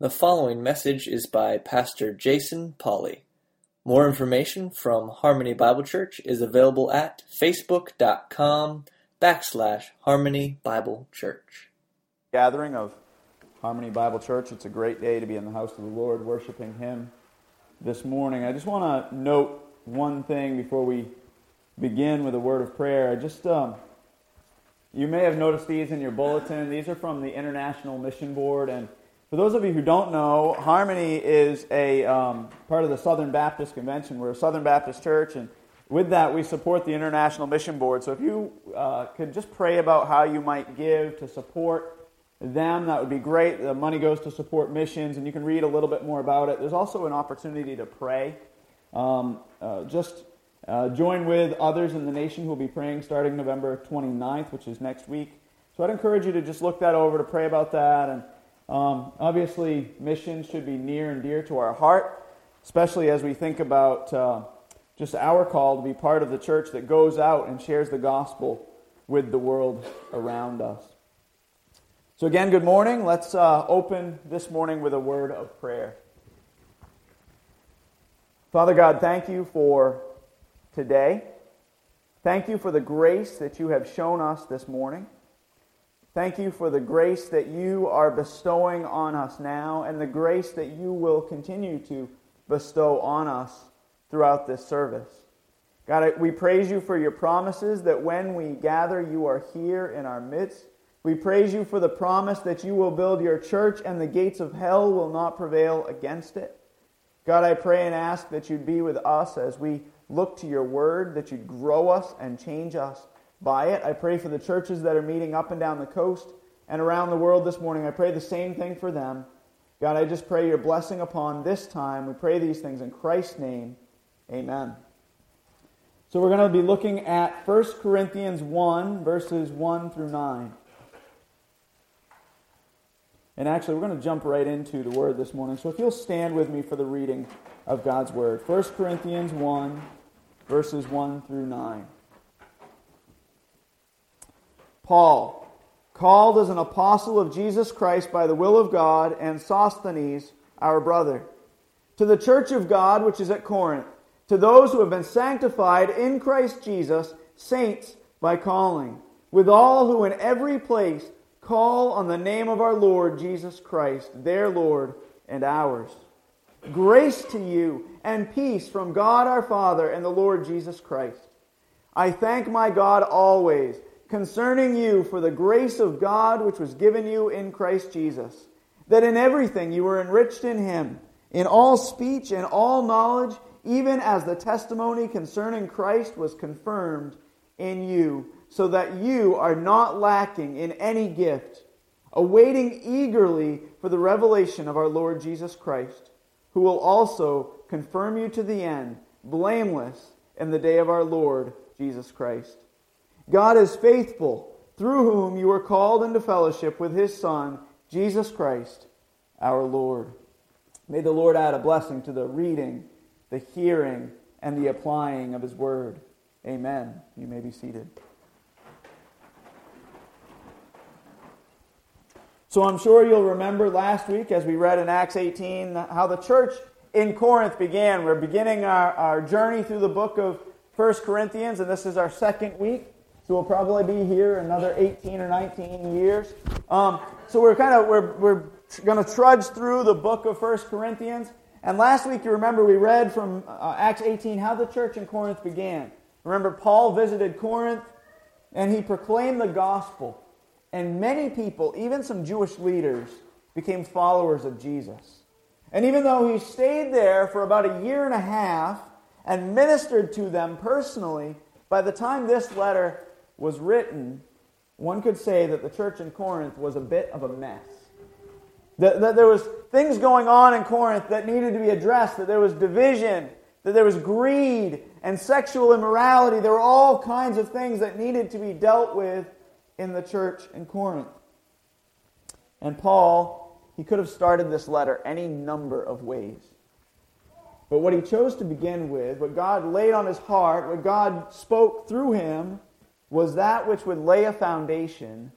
The following message is by Pastor Jason Polly. More information from Harmony Bible Church is available at facebook.com backslash Harmony Bible Church. Gathering of Harmony Bible Church. It's a great day to be in the house of the Lord, worshiping Him this morning. I just want to note one thing before we begin with a word of prayer. I just, um, you may have noticed these in your bulletin. These are from the International Mission Board, and for those of you who don't know, Harmony is a um, part of the Southern Baptist Convention. We're a Southern Baptist church, and with that, we support the International Mission Board. So if you uh, could just pray about how you might give to support them, that would be great. The money goes to support missions, and you can read a little bit more about it. There's also an opportunity to pray. Um, uh, just uh, join with others in the nation who will be praying starting November 29th, which is next week. So I'd encourage you to just look that over, to pray about that, and um, obviously, missions should be near and dear to our heart, especially as we think about uh, just our call to be part of the church that goes out and shares the gospel with the world around us. So, again, good morning. Let's uh, open this morning with a word of prayer. Father God, thank you for today. Thank you for the grace that you have shown us this morning. Thank you for the grace that you are bestowing on us now and the grace that you will continue to bestow on us throughout this service. God, we praise you for your promises that when we gather, you are here in our midst. We praise you for the promise that you will build your church and the gates of hell will not prevail against it. God, I pray and ask that you'd be with us as we look to your word, that you'd grow us and change us by it. I pray for the churches that are meeting up and down the coast and around the world this morning. I pray the same thing for them. God, I just pray your blessing upon this time. We pray these things in Christ's name. Amen. So we're going to be looking at 1 Corinthians 1, verses 1 through 9. And actually, we're going to jump right into the word this morning. So if you'll stand with me for the reading of God's word 1 Corinthians 1, verses 1 through 9. Paul, called as an apostle of Jesus Christ by the will of God, and Sosthenes, our brother, to the church of God which is at Corinth, to those who have been sanctified in Christ Jesus, saints by calling, with all who in every place call on the name of our Lord Jesus Christ, their Lord and ours. Grace to you and peace from God our Father and the Lord Jesus Christ. I thank my God always concerning you for the grace of God which was given you in Christ Jesus, that in everything you were enriched in him, in all speech and all knowledge, even as the testimony concerning Christ was confirmed in you, so that you are not lacking in any gift, awaiting eagerly for the revelation of our Lord Jesus Christ, who will also confirm you to the end, blameless in the day of our Lord Jesus Christ. God is faithful, through whom you are called into fellowship with his Son, Jesus Christ, our Lord. May the Lord add a blessing to the reading, the hearing, and the applying of his word. Amen. You may be seated. So I'm sure you'll remember last week as we read in Acts 18 how the church in Corinth began. We're beginning our, our journey through the book of 1 Corinthians, and this is our second week. So we'll probably be here another 18 or 19 years. Um, so we're kind of we're we're going to trudge through the book of First Corinthians. And last week, you remember we read from uh, Acts 18 how the church in Corinth began. Remember, Paul visited Corinth and he proclaimed the gospel. And many people, even some Jewish leaders, became followers of Jesus. And even though he stayed there for about a year and a half and ministered to them personally, by the time this letter was written, one could say that the church in Corinth was a bit of a mess. That, that, there was things going on in Corinth that needed to be addressed, that there was division, that there was greed and sexual immorality. There were all kinds of things that needed to be dealt with in the church in Corinth. And Paul, he could have started this letter any number of ways. But what he chose to begin with, what God laid on his heart, what God spoke through him, was that which would lay a foundation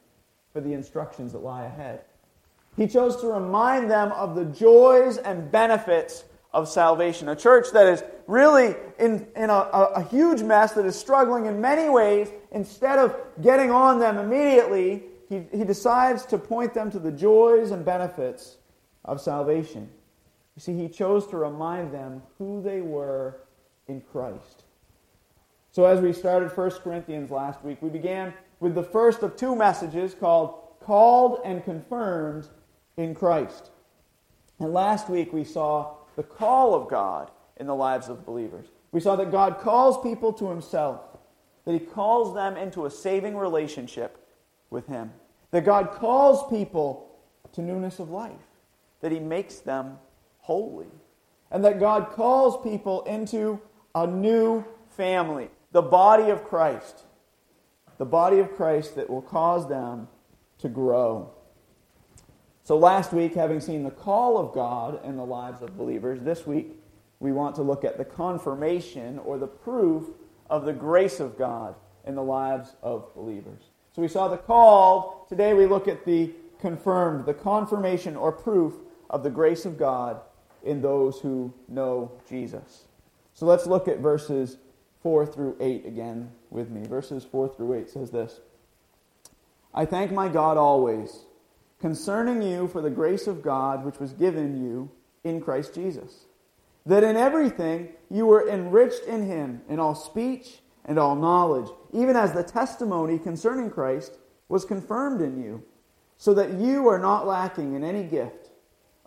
for the instructions that lie ahead. He chose to remind them of the joys and benefits of salvation. A church that is really in, in a, a, huge mess, that is struggling in many ways, instead of getting on them immediately, he, he decides to point them to the joys and benefits of salvation. You see, he chose to remind them who they were in Christ. So, as we started 1 Corinthians last week, we began with the first of two messages called Called and Confirmed in Christ. And last week we saw the call of God in the lives of believers. We saw that God calls people to himself, that he calls them into a saving relationship with him, that God calls people to newness of life, that he makes them holy, and that God calls people into a new family, the body of Christ, the body of Christ that will cause them to grow. So, last week, having seen the call of God in the lives of believers, this week we want to look at the confirmation or the proof of the grace of God in the lives of believers. So, we saw the call. Today we look at the confirmed, the confirmation or proof of the grace of God in those who know Jesus. So, let's look at verses 4 through 8 again with me. Verses 4 through 8 says this I thank my God always concerning you for the grace of God which was given you in Christ Jesus. That in everything you were enriched in him, in all speech and all knowledge, even as the testimony concerning Christ was confirmed in you, so that you are not lacking in any gift,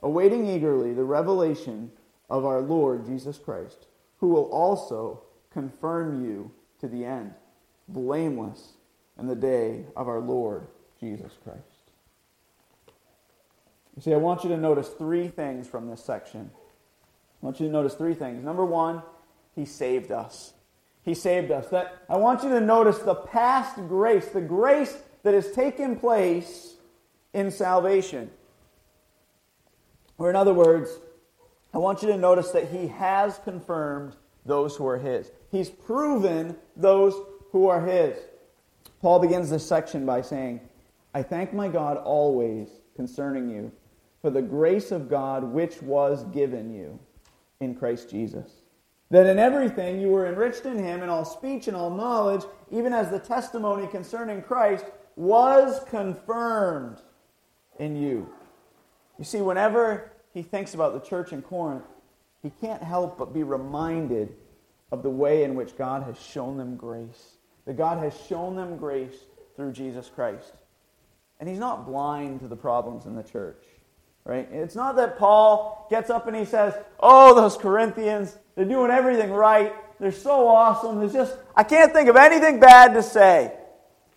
awaiting eagerly the revelation of our Lord Jesus Christ, who will also confirm you to the end, blameless in the day of our Lord Jesus Christ. You see, I want you to notice three things from this section. I want you to notice three things. Number one, he saved us. He saved us. That I want you to notice the past grace, the grace that has taken place in salvation. Or in other words, I want you to notice that he has confirmed those who are his. He's proven those who are his. Paul begins this section by saying, I thank my God always concerning you for the grace of God which was given you in Christ Jesus. That in everything you were enriched in him in all speech and all knowledge, even as the testimony concerning Christ was confirmed in you. You see, whenever he thinks about the church in Corinth, he can't help but be reminded of the way in which God has shown them grace. That God has shown them grace through Jesus Christ. And he's not blind to the problems in the church. Right? It's not that Paul gets up and he says, Oh, those Corinthians, they're doing everything right. They're so awesome. There's just, I can't think of anything bad to say.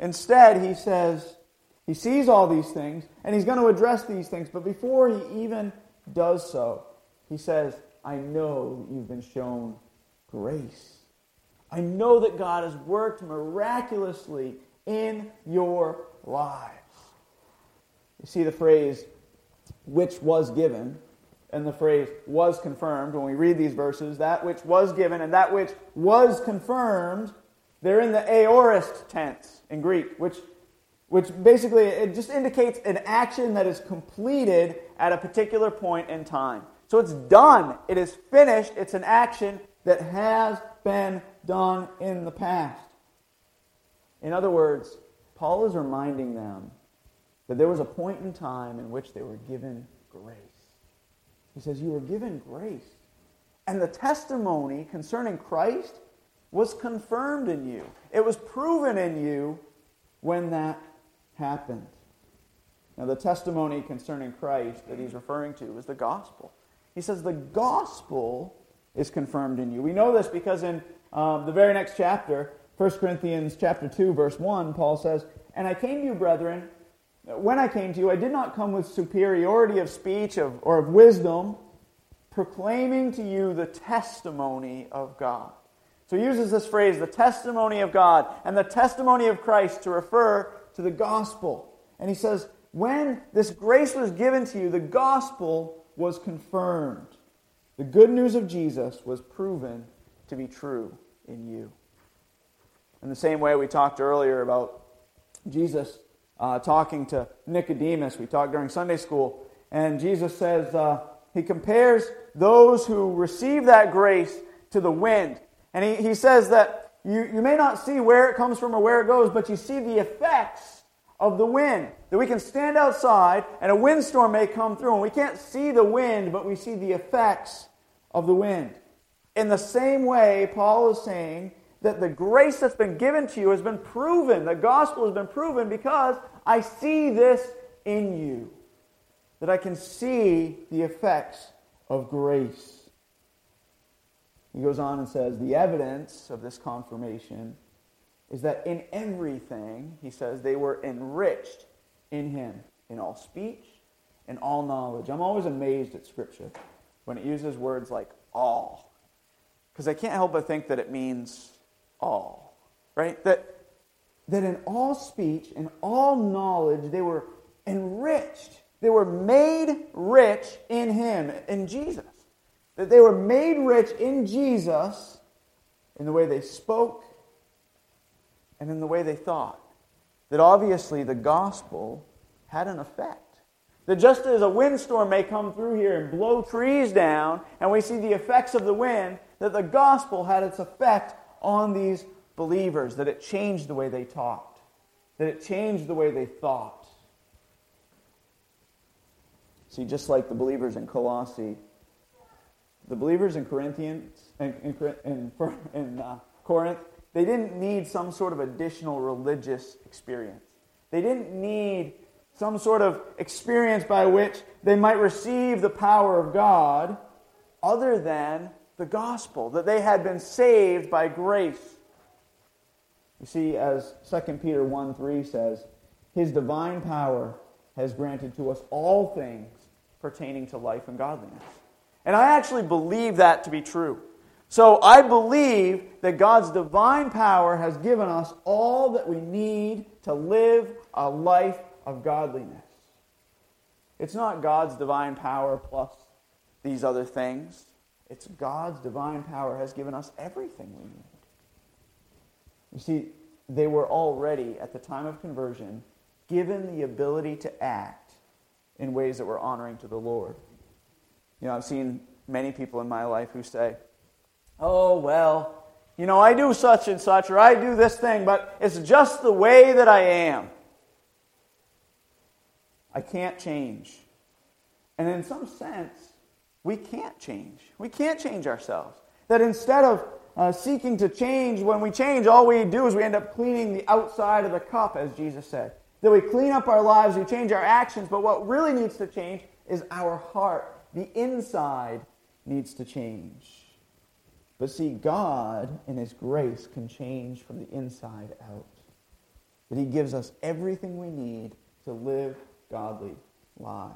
Instead, he says, he sees all these things and he's going to address these things. But before he even does so, he says, I know you've been shown grace. I know that God has worked miraculously in your lives. You see the phrase, which was given, and the phrase was confirmed, when we read these verses, that which was given and that which was confirmed, they're in the aorist tense in Greek, which, which basically it just indicates an action that is completed at a particular point in time. So it's done, it is finished, it's an action that has been done in the past. In other words, Paul is reminding them that there was a point in time in which they were given grace. He says, You were given grace. And the testimony concerning Christ was confirmed in you, it was proven in you when that happened. Now, the testimony concerning Christ that he's referring to is the gospel. He says, The gospel is confirmed in you. We know this because in um, the very next chapter, 1 Corinthians chapter 2, verse 1, Paul says, And I came to you, brethren, when I came to you, I did not come with superiority of speech of, or of wisdom, proclaiming to you the testimony of God. So he uses this phrase, the testimony of God, and the testimony of Christ to refer to the gospel. And he says, when this grace was given to you, the gospel was confirmed. The good news of Jesus was proven to be true in you. In the same way we talked earlier about Jesus uh, talking to Nicodemus. We talked during Sunday school. And Jesus says, uh, He compares those who receive that grace to the wind. And he, he says that you, you may not see where it comes from or where it goes, but you see the effects of the wind. That we can stand outside and a windstorm may come through, and we can't see the wind, but we see the effects of the wind. In the same way, Paul is saying that the grace that's been given to you has been proven. The gospel has been proven because I see this in you. That I can see the effects of grace. He goes on and says, The evidence of this confirmation is that in everything, he says, they were enriched in him, in all speech, in all knowledge. I'm always amazed at Scripture when it uses words like all, because I can't help but think that it means all, right? That, that in all speech, in all knowledge, they were enriched. They were made rich in him, in Jesus. That they were made rich in Jesus in the way they spoke and in the way they thought. That obviously the gospel had an effect. That just as a windstorm may come through here and blow trees down, and we see the effects of the wind, that the gospel had its effect on these believers, that it changed the way they talked, that it changed the way they thought. See, just like the believers in Colossae, the believers in Corinthians, in, in, in, in uh, Corinth, they didn't need some sort of additional religious experience. They didn't need some sort of experience by which they might receive the power of God other than the gospel, that they had been saved by grace. You see, as 2 Peter 1 3 says, His divine power has granted to us all things pertaining to life and godliness. And I actually believe that to be true. So I believe that God's divine power has given us all that we need to live a life of godliness. It's not God's divine power plus these other things. It's God's divine power has given us everything we need. You see, they were already, at the time of conversion, given the ability to act in ways that were honoring to the Lord. You know, I've seen many people in my life who say, oh, well, you know, I do such and such, or I do this thing, but it's just the way that I am. I can't change. And in some sense, we can't change. We can't change ourselves. That instead of uh, seeking to change, when we change, all we do is we end up cleaning the outside of the cup, as Jesus said. That we clean up our lives, we change our actions, but what really needs to change is our heart. The inside needs to change. But see, God, in His grace, can change from the inside out. That He gives us everything we need to live godly lives.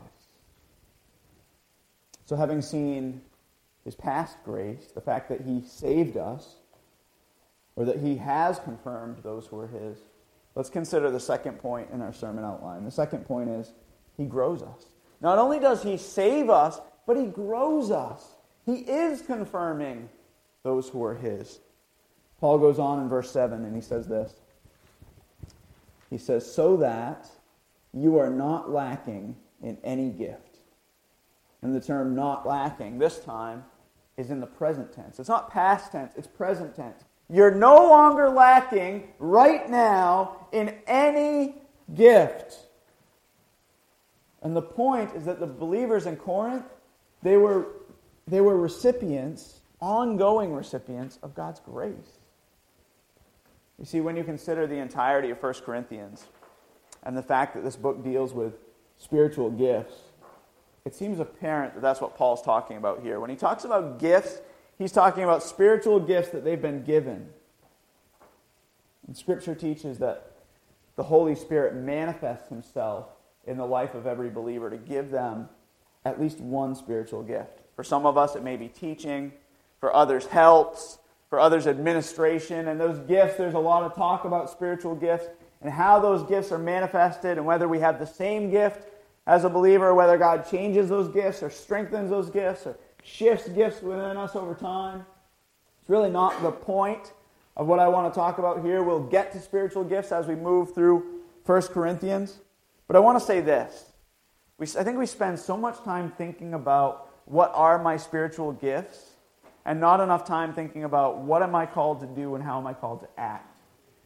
So, having seen His past grace, the fact that He saved us, or that He has confirmed those who are His, let's consider the second point in our sermon outline. The second point is He grows us. Not only does He save us, but He grows us. He is confirming those who are his. Paul goes on in verse 7 and he says this. He says, So that you are not lacking in any gift. And the term not lacking this time is in the present tense. It's not past tense, it's present tense. You're no longer lacking right now in any gift. And the point is that the believers in Corinth, they were, they were recipients ongoing recipients of God's grace. You see, when you consider the entirety of 1 Corinthians and the fact that this book deals with spiritual gifts, it seems apparent that that's what Paul's talking about here. When he talks about gifts, he's talking about spiritual gifts that they've been given. And Scripture teaches that the Holy Spirit manifests himself in the life of every believer to give them at least one spiritual gift. For some of us, it may be teaching for others helps, for others administration. And those gifts, there's a lot of talk about spiritual gifts and how those gifts are manifested and whether we have the same gift as a believer, whether God changes those gifts or strengthens those gifts or shifts gifts within us over time. It's really not the point of what I want to talk about here. We'll get to spiritual gifts as we move through 1 Corinthians, but I want to say this. We, I think we spend so much time thinking about what are my spiritual gifts and not enough time thinking about what am I called to do and how am I called to act.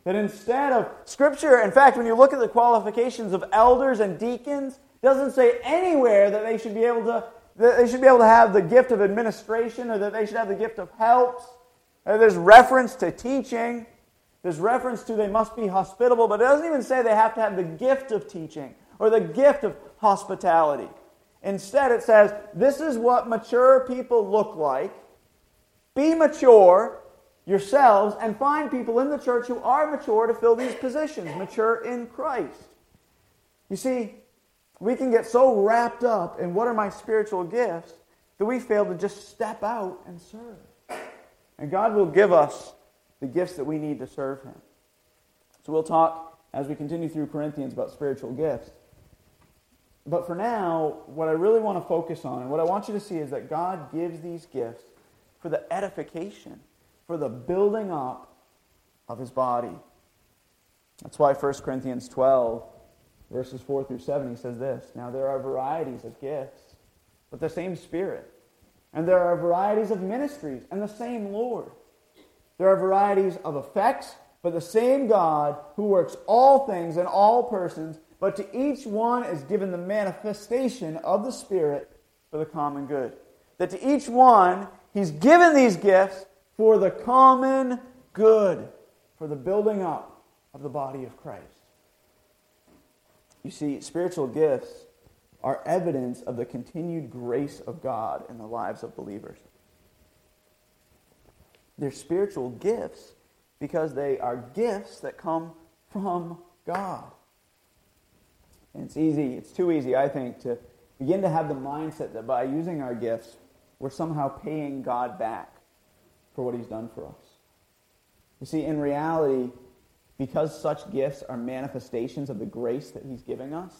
That instead of Scripture, in fact, when you look at the qualifications of elders and deacons, it doesn't say anywhere that they should be able to that they should be able to have the gift of administration or that they should have the gift of helps. Uh, there's reference to teaching. There's reference to they must be hospitable, but it doesn't even say they have to have the gift of teaching or the gift of hospitality. Instead, it says this is what mature people look like. Be mature yourselves and find people in the church who are mature to fill these positions, mature in Christ. You see, we can get so wrapped up in what are my spiritual gifts that we fail to just step out and serve. And God will give us the gifts that we need to serve Him. So we'll talk as we continue through Corinthians about spiritual gifts. But for now, what I really want to focus on and what I want you to see is that God gives these gifts for the edification, for the building up of His body. That's why 1 Corinthians 12 verses 4 through 7, he says this Now there are varieties of gifts, but the same Spirit. And there are varieties of ministries, and the same Lord. There are varieties of effects, but the same God who works all things in all persons, but to each one is given the manifestation of the Spirit for the common good. That to each one, he's given these gifts for the common good, for the building up of the body of Christ. You see, spiritual gifts are evidence of the continued grace of God in the lives of believers. They're spiritual gifts because they are gifts that come from God. And it's easy, it's too easy, I think, to begin to have the mindset that by using our gifts, we're somehow paying God back for what He's done for us. You see, in reality, because such gifts are manifestations of the grace that He's giving us,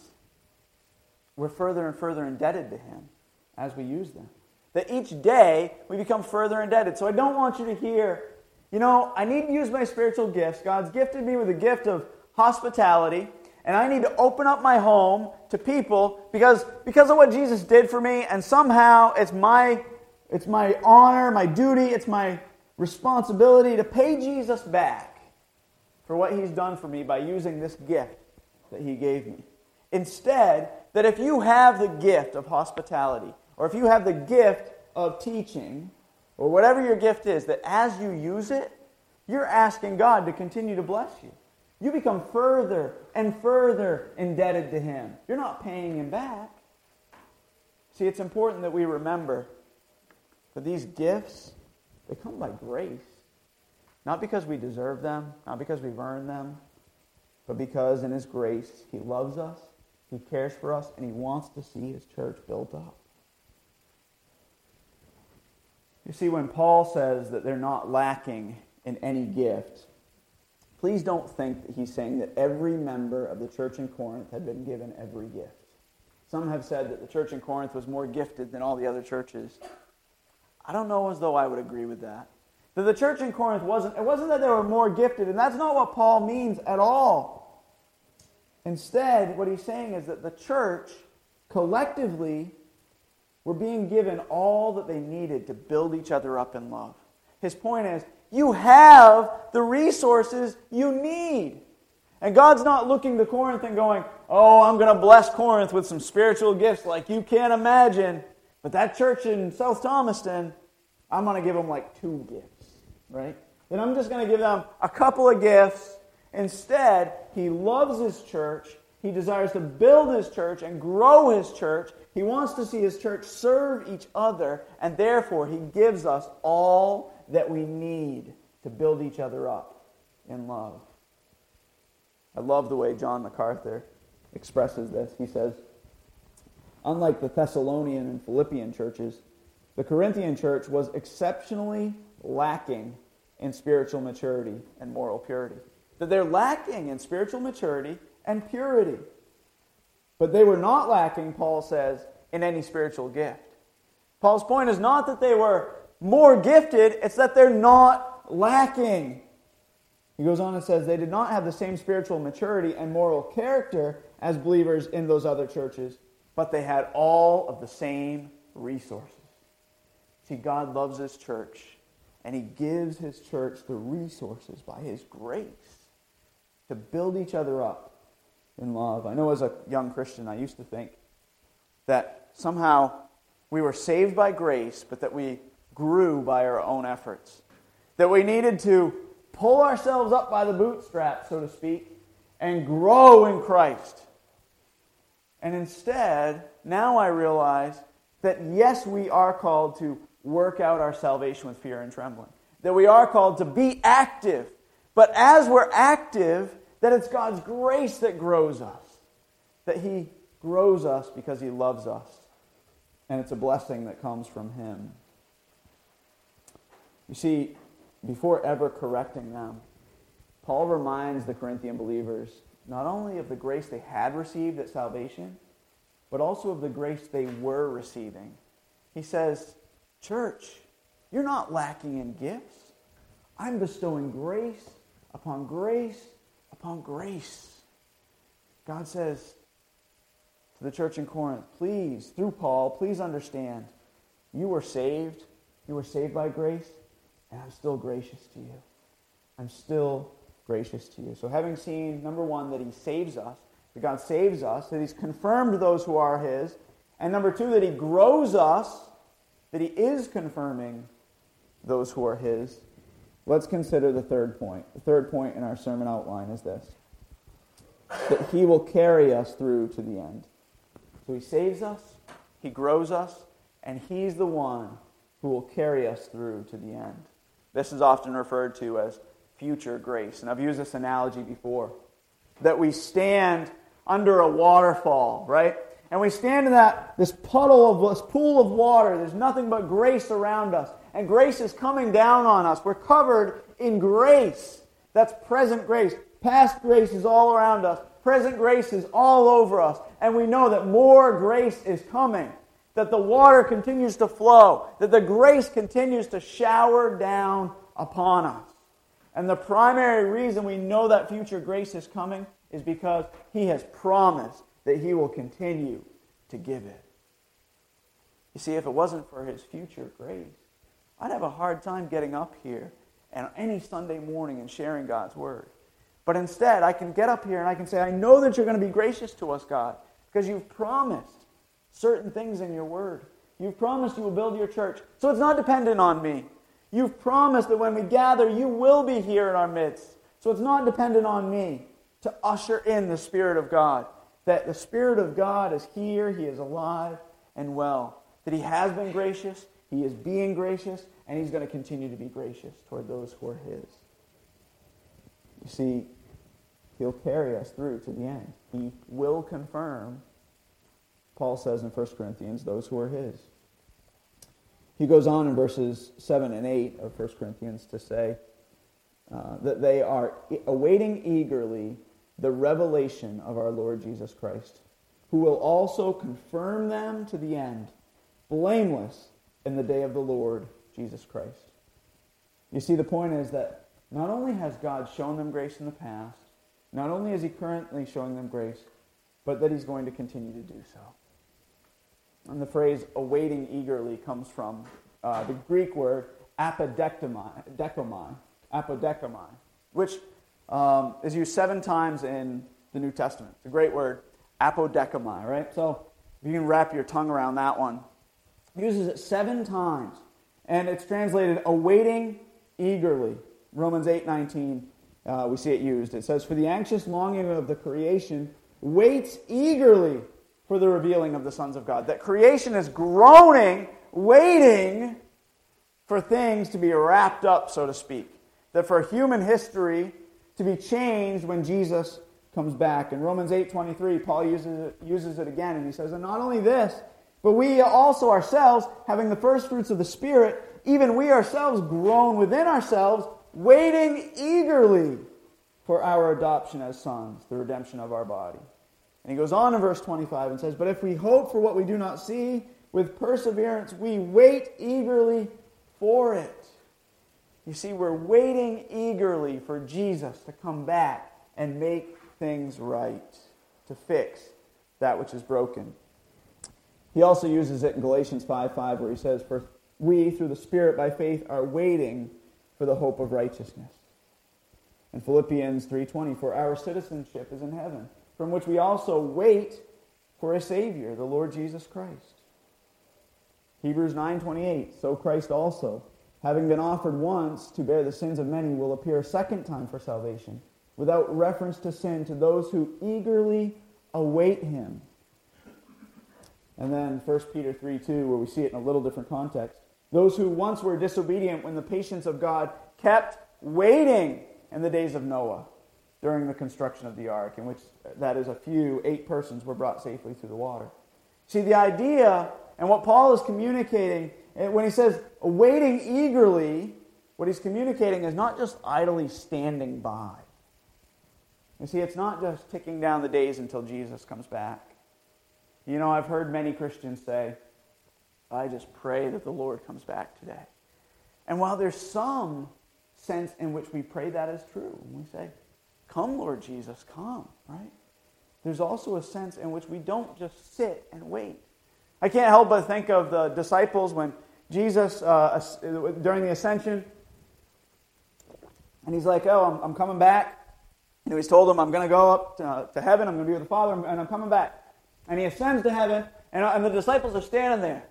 we're further and further indebted to Him as we use them. That each day we become further indebted. So I don't want you to hear, you know, I need to use my spiritual gifts. God's gifted me with a gift of hospitality, and I need to open up my home to people because, because of what Jesus did for me, and somehow it's my, it's my honor, my duty, it's my responsibility to pay Jesus back for what he's done for me by using this gift that he gave me. Instead, that if you have the gift of hospitality, or if you have the gift of teaching, or whatever your gift is, that as you use it, you're asking God to continue to bless you. You become further and further indebted to Him. You're not paying Him back. See, it's important that we remember that these gifts, they come by grace. Not because we deserve them, not because we've earned them, but because in His grace He loves us, He cares for us, and He wants to see His church built up. You see, when Paul says that they're not lacking in any gift, please don't think that he's saying that every member of the church in Corinth had been given every gift. Some have said that the church in Corinth was more gifted than all the other churches. I don't know as though I would agree with that. That the church in Corinth wasn't, it wasn't that they were more gifted, and that's not what Paul means at all. Instead, what he's saying is that the church collectively were being given all that they needed to build each other up in love. His point is, you have the resources you need. And God's not looking to Corinth and going, oh, I'm going to bless Corinth with some spiritual gifts like you can't imagine. But that church in South Thomaston, I'm going to give them like two gifts right? Then I'm just going to give them a couple of gifts. Instead, he loves his church. He desires to build his church and grow his church. He wants to see his church serve each other, and therefore he gives us all that we need to build each other up in love. I love the way John MacArthur expresses this. He says, Unlike the Thessalonian and Philippian churches, the Corinthian church was exceptionally lacking in spiritual maturity and moral purity. That they're lacking in spiritual maturity and purity. But they were not lacking, Paul says, in any spiritual gift. Paul's point is not that they were more gifted, it's that they're not lacking. He goes on and says they did not have the same spiritual maturity and moral character as believers in those other churches, but they had all of the same resources. See, God loves His church, and He gives His church the resources by His grace to build each other up in love. I know as a young Christian, I used to think that somehow we were saved by grace, but that we grew by our own efforts. That we needed to pull ourselves up by the bootstraps, so to speak, and grow in Christ. And instead, now I realize that yes, we are called to work out our salvation with fear and trembling. That we are called to be active. But as we're active, that it's God's grace that grows us. That He grows us because He loves us. And it's a blessing that comes from Him. You see, before ever correcting them, Paul reminds the Corinthian believers not only of the grace they had received at salvation, but also of the grace they were receiving. He says, Church, you're not lacking in gifts. I'm bestowing grace upon grace upon grace. God says to the church in Corinth, please, through Paul, please understand you were saved. You were saved by grace, and I'm still gracious to you. I'm still gracious to you. So, having seen, number one, that He saves us, that God saves us, that He's confirmed those who are His, and number two, that He grows us, that He is confirming those who are His, let's consider the third point. The third point in our sermon outline is this that He will carry us through to the end. So He saves us, He grows us, and He's the one who will carry us through to the end. This is often referred to as future grace. And I've used this analogy before that we stand under a waterfall, right? And we stand in that this puddle of this pool of water. There's nothing but grace around us. And grace is coming down on us. We're covered in grace. That's present grace. Past grace is all around us. Present grace is all over us. And we know that more grace is coming. That the water continues to flow. That the grace continues to shower down upon us. And the primary reason we know that future grace is coming is because He has promised that He will continue to give it. You see, if it wasn't for His future grace, I'd have a hard time getting up here and any Sunday morning and sharing God's Word. But instead, I can get up here and I can say, I know that you're going to be gracious to us, God, because you've promised certain things in your Word. You've promised you will build your church. So it's not dependent on me. You've promised that when we gather, you will be here in our midst. So it's not dependent on me to usher in the Spirit of God. That the Spirit of God is here, He is alive and well. That He has been gracious, He is being gracious, and He's going to continue to be gracious toward those who are His. You see, He'll carry us through to the end. He will confirm, Paul says in 1 Corinthians, those who are His. He goes on in verses 7 and 8 of 1 Corinthians to say uh, that they are awaiting eagerly the revelation of our Lord Jesus Christ, who will also confirm them to the end, blameless in the day of the Lord Jesus Christ. You see, the point is that not only has God shown them grace in the past, not only is He currently showing them grace, but that He's going to continue to do so. And the phrase awaiting eagerly comes from uh, the Greek word apodectomai, which um, is used seven times in the New Testament. It's a great word, apodectomai, right? So if you can wrap your tongue around that one, it uses it seven times, and it's translated awaiting eagerly. Romans 8 19, uh, we see it used. It says, For the anxious longing of the creation waits eagerly for the revealing of the sons of God. That creation is groaning, waiting for things to be wrapped up, so to speak. That for human history to be changed when Jesus comes back. In Romans 8:23, Paul uses it, uses it again, and he says, And not only this, but we also ourselves, having the first fruits of the Spirit, even we ourselves groan within ourselves, waiting eagerly for our adoption as sons, the redemption of our body. And he goes on in verse 25 and says, But if we hope for what we do not see, with perseverance we wait eagerly for it. You see, we're waiting eagerly for Jesus to come back and make things right, to fix that which is broken. He also uses it in Galatians 5 5, where he says, For we, through the Spirit by faith, are waiting for the hope of righteousness. In Philippians 3:20, for our citizenship is in heaven, from which we also wait for a Savior, the Lord Jesus Christ. Hebrews 9:28, so Christ also, having been offered once to bear the sins of many, will appear a second time for salvation, without reference to sin, to those who eagerly await him. And then 1 Peter 3 2, where we see it in a little different context. Those who once were disobedient when the patience of God kept waiting in the days of Noah during the construction of the ark, in which that is a few, eight persons were brought safely through the water. See, the idea and what Paul is communicating eh, when he says waiting eagerly, what he's communicating is not just idly standing by. You see, it's not just ticking down the days until Jesus comes back. You know, I've heard many Christians say, I just pray that the Lord comes back today. And while there's some sense in which we pray that is true, we say, Come, Lord Jesus, come, right? There's also a sense in which we don't just sit and wait. I can't help but think of the disciples when Jesus, uh, during the ascension, and he's like, Oh, I'm, I'm coming back. Know, he's told them, I'm going to go up to, to heaven, I'm going to be with the Father, and I'm coming back. And he ascends to heaven, and, and the disciples are standing there.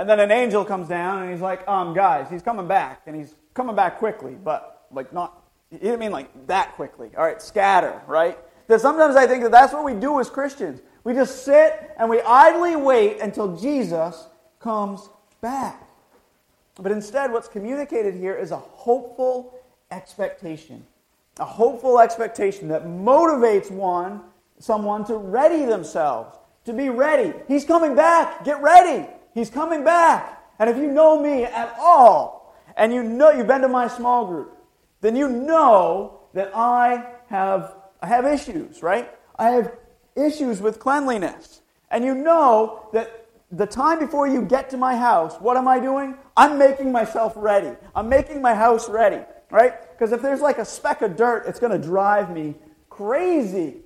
And then an angel comes down and he's like, um, guys, he's coming back. And he's coming back quickly, but like not, he didn't mean like that quickly. All right, scatter, right? That sometimes I think that that's what we do as Christians. We just sit and we idly wait until Jesus comes back. But instead, what's communicated here is a hopeful expectation. A hopeful expectation that motivates one, someone to ready themselves, to be ready. He's coming back. Get ready. He's coming back. And if you know me at all, and you know you've been to my small group, then you know that I have I have issues, right? I have issues with cleanliness. And you know that the time before you get to my house, what am I doing? I'm making myself ready. I'm making my house ready, right? Because if there's like a speck of dirt, it's going to drive me crazy.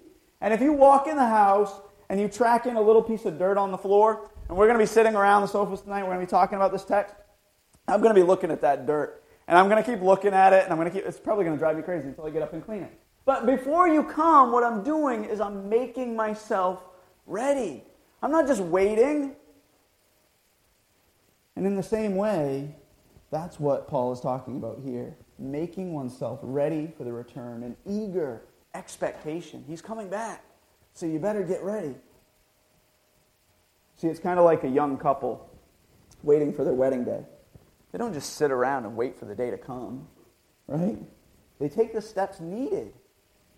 And if you walk in the house and you track in a little piece of dirt on the floor, and we're going to be sitting around the sofas tonight. We're going to be talking about this text. I'm going to be looking at that dirt. And I'm going to keep looking at it, and I'm going to keep, it's probably going to drive me crazy until I get up and clean it. But before you come, what I'm doing is I'm making myself ready. I'm not just waiting. And in the same way, that's what Paul is talking about here making oneself ready for the return, an eager expectation. He's coming back. So you better get ready. See, it's kind of like a young couple waiting for their wedding day. They don't just sit around and wait for the day to come, right? They take the steps needed,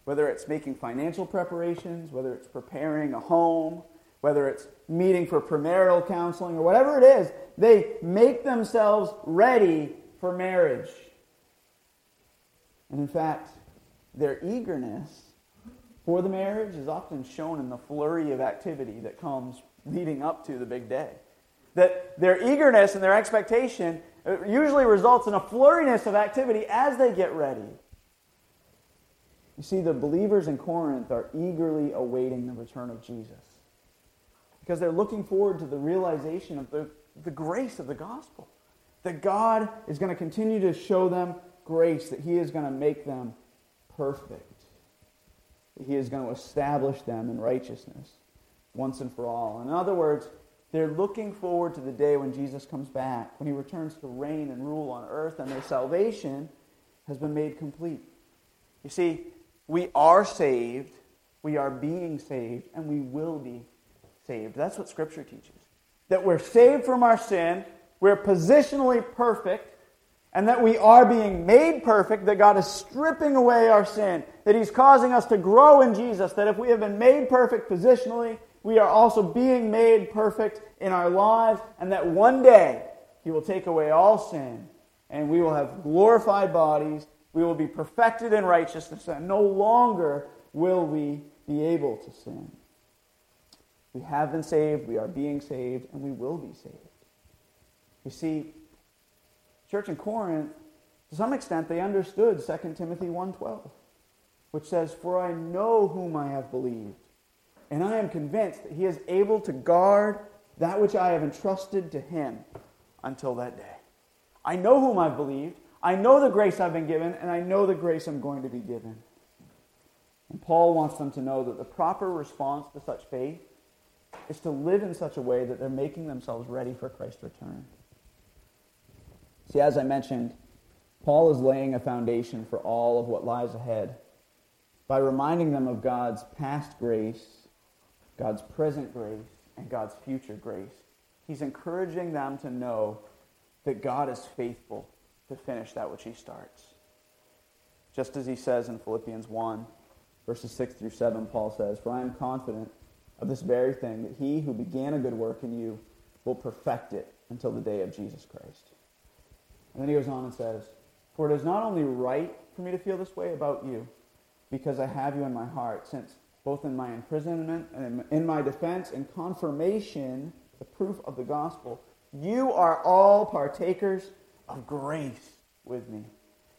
whether it's making financial preparations, whether it's preparing a home, whether it's meeting for premarital counseling, or whatever it is, they make themselves ready for marriage. And in fact, their eagerness for the marriage is often shown in the flurry of activity that comes leading up to the big day. That their eagerness and their expectation usually results in a flurriness of activity as they get ready. You see, the believers in Corinth are eagerly awaiting the return of Jesus because they're looking forward to the realization of the, the grace of the gospel. That God is going to continue to show them grace, that He is going to make them perfect, that He is going to establish them in righteousness once and for all. In other words, they're looking forward to the day when Jesus comes back, when he returns to reign and rule on earth, and their salvation has been made complete. You see, we are saved, we are being saved, and we will be saved. That's what Scripture teaches. That we're saved from our sin, we're positionally perfect, and that we are being made perfect, that God is stripping away our sin, that He's causing us to grow in Jesus, that if we have been made perfect positionally, we are also being made perfect in our lives, and that one day He will take away all sin, and we will have glorified bodies. We will be perfected in righteousness, and no longer will we be able to sin. We have been saved, we are being saved, and we will be saved. You see, church in Corinth, to some extent, they understood 2 Timothy 1.12, which says, For I know whom I have believed, and I am convinced that he is able to guard that which I have entrusted to him until that day. I know whom I've believed, I know the grace I've been given, and I know the grace I'm going to be given. And Paul wants them to know that the proper response to such faith is to live in such a way that they're making themselves ready for Christ's return. See, as I mentioned, Paul is laying a foundation for all of what lies ahead by reminding them of God's past grace, God's present grace, and God's future grace. He's encouraging them to know that God is faithful to finish that which he starts. Just as he says in Philippians 1, verses 6 through 7, Paul says, For I am confident of this very thing, that he who began a good work in you will perfect it until the day of Jesus Christ. And then he goes on and says, For it is not only right for me to feel this way about you, because I have you in my heart, since both in my imprisonment and in my defense and confirmation, the proof of the gospel, you are all partakers of grace with me.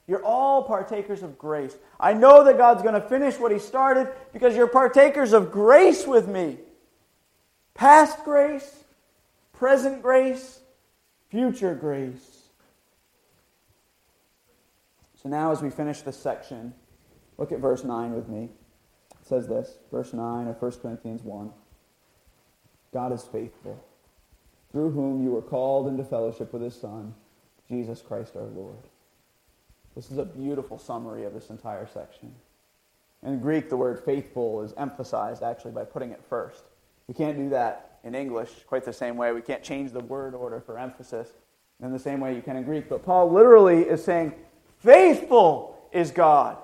You're all partakers of grace. I know that God's going to finish what He started because you're partakers of grace with me. Past grace, present grace, future grace. So now, as we finish this section, look at verse 9 with me. Says this, verse 9 of 1 Corinthians 1 God is faithful, through whom you were called into fellowship with His Son, Jesus Christ our Lord. This is a beautiful summary of this entire section. In Greek, the word faithful is emphasized actually by putting it first. We can't do that in English quite the same way. We can't change the word order for emphasis in the same way you can in Greek. But Paul literally is saying, faithful is God.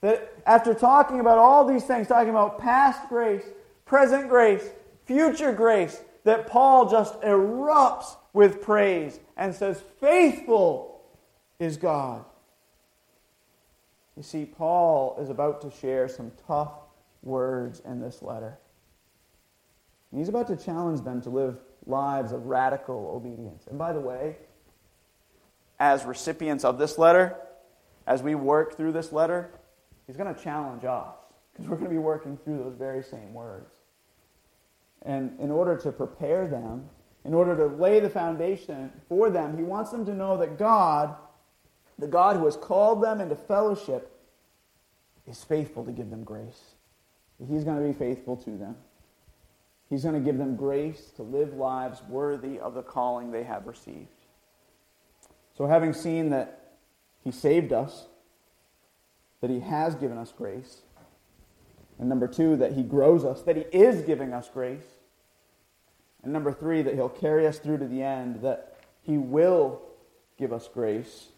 That after talking about all these things, talking about past grace, present grace, future grace, that Paul just erupts with praise and says, Faithful is God. You see, Paul is about to share some tough words in this letter. And he's about to challenge them to live lives of radical obedience. And by the way, as recipients of this letter, as we work through this letter, he's going to challenge us because we're going to be working through those very same words. And in order to prepare them, in order to lay the foundation for them, he wants them to know that God the God who has called them into fellowship is faithful to give them grace. He's going to be faithful to them. He's going to give them grace to live lives worthy of the calling they have received. So, having seen that He saved us, that He has given us grace, and number two, that He grows us, that He is giving us grace, and number three, that He'll carry us through to the end, that He will give us grace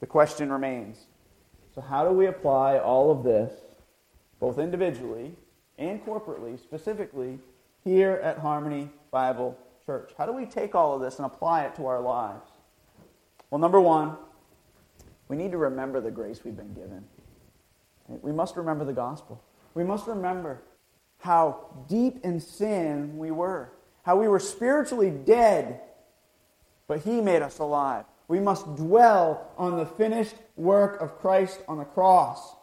the question remains so, how do we apply all of this, both individually and corporately, specifically here at Harmony Bible Church? How do we take all of this and apply it to our lives? Well, number one, we need to remember the grace we've been given. We must remember the gospel. We must remember how deep in sin we were, how we were spiritually dead, but He made us alive. We must dwell on the finished work of Christ on the cross.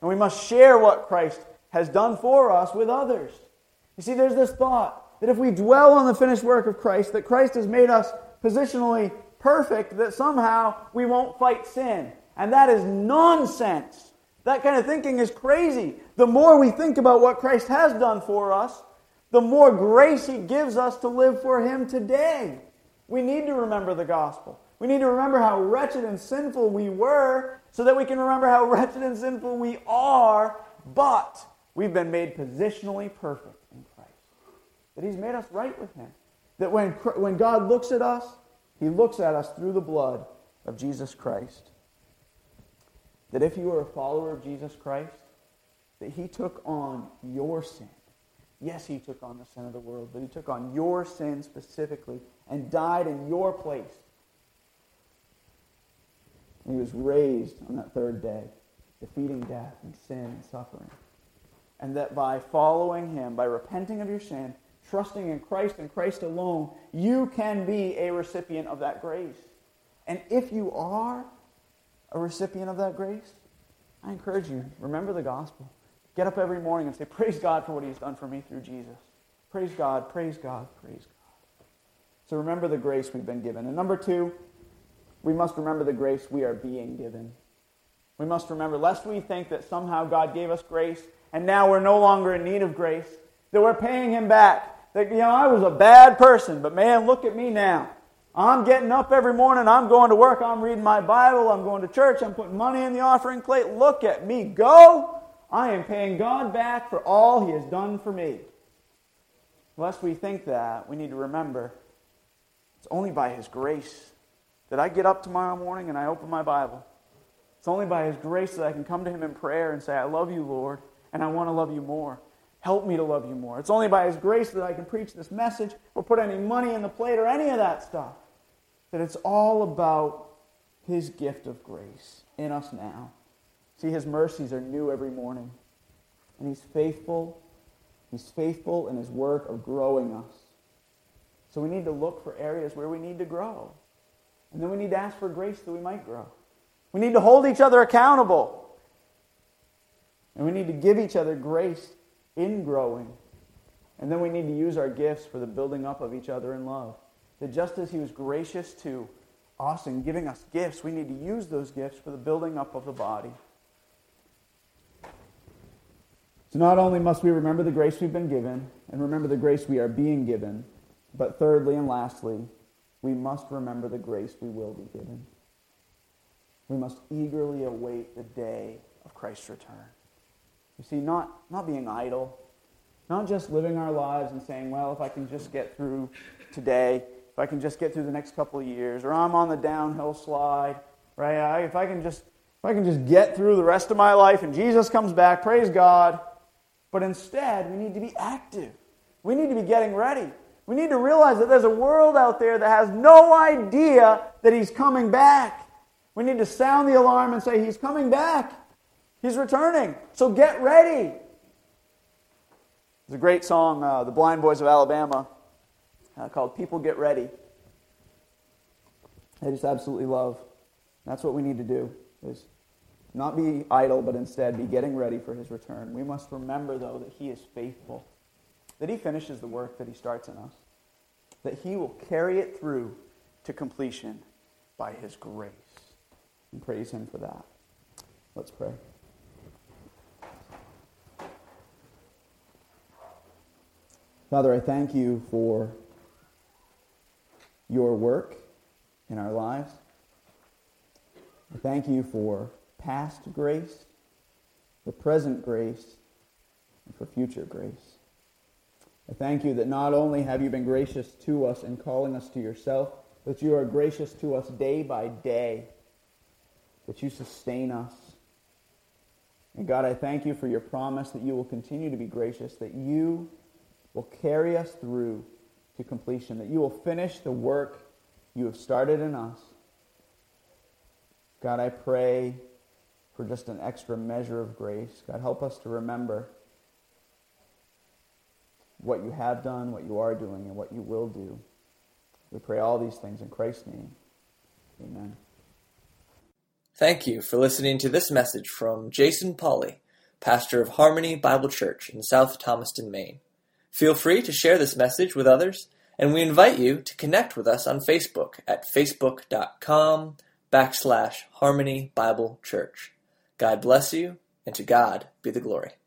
And we must share what Christ has done for us with others. You see, there's this thought that if we dwell on the finished work of Christ, that Christ has made us positionally perfect, that somehow we won't fight sin. And that is nonsense. That kind of thinking is crazy. The more we think about what Christ has done for us, the more grace He gives us to live for Him today. We need to remember the gospel. We need to remember how wretched and sinful we were so that we can remember how wretched and sinful we are, but we've been made positionally perfect in Christ. That He's made us right with Him. That when, when God looks at us, He looks at us through the blood of Jesus Christ. That if you are a follower of Jesus Christ, that He took on your sin. Yes, He took on the sin of the world, but He took on your sin specifically and died in your place he was raised on that third day, defeating death and sin and suffering. And that by following him, by repenting of your sin, trusting in Christ and Christ alone, you can be a recipient of that grace. And if you are a recipient of that grace, I encourage you, remember the gospel. Get up every morning and say, Praise God for what He's done for me through Jesus. Praise God, praise God, praise God. So remember the grace we've been given. And number two, we must remember the grace we are being given. We must remember, lest we think that somehow God gave us grace and now we're no longer in need of grace, that we're paying Him back. You know, I was a bad person, but man, look at me now. I'm getting up every morning, I'm going to work, I'm reading my Bible, I'm going to church, I'm putting money in the offering plate. Look at me go. I am paying God back for all He has done for me. Lest we think that, we need to remember it's only by His grace that I get up tomorrow morning and I open my Bible. It's only by His grace that I can come to Him in prayer and say, I love you, Lord, and I want to love you more. Help me to love you more. It's only by His grace that I can preach this message or put any money in the plate or any of that stuff. That it's all about His gift of grace in us now. See, His mercies are new every morning. And He's faithful. He's faithful in His work of growing us. So we need to look for areas where we need to grow. And then we need to ask for grace that we might grow. We need to hold each other accountable. And we need to give each other grace in growing. And then we need to use our gifts for the building up of each other in love. That just as He was gracious to us in giving us gifts, we need to use those gifts for the building up of the body. So not only must we remember the grace we've been given and remember the grace we are being given, but thirdly and lastly, we must remember the grace we will be given. We must eagerly await the day of Christ's return. You see, not, not being idle, not just living our lives and saying, well, if I can just get through today, if I can just get through the next couple of years, or I'm on the downhill slide, right? If I can just if I can just get through the rest of my life and Jesus comes back, praise God. But instead, we need to be active. We need to be getting ready. We need to realize that there's a world out there that has no idea that He's coming back. We need to sound the alarm and say, He's coming back. He's returning. So get ready. There's a great song, uh, The Blind Boys of Alabama, uh, called People Get Ready. I just absolutely love. That's what we need to do, is not be idle, but instead be getting ready for his return. We must remember, though, that he is faithful, that he finishes the work that he starts in us, that he will carry it through to completion by his grace. And praise him for that. Let's pray. Father, I thank you for your work in our lives. I thank you for past grace, for present grace, and for future grace. I thank you that not only have you been gracious to us in calling us to yourself, but you are gracious to us day by day, that you sustain us. And God, I thank you for your promise that you will continue to be gracious, that you will carry us through to completion, that you will finish the work you have started in us. God, I pray for just an extra measure of grace. God, help us to remember what you have done, what you are doing, and what you will do. We pray all these things in Christ's name. Amen. Thank you for listening to this message from Jason Polly, pastor of Harmony Bible Church in South Thomaston, Maine. Feel free to share this message with others, and we invite you to connect with us on Facebook at facebook.com backslash Harmony Bible Church. God bless you, and to God be the glory.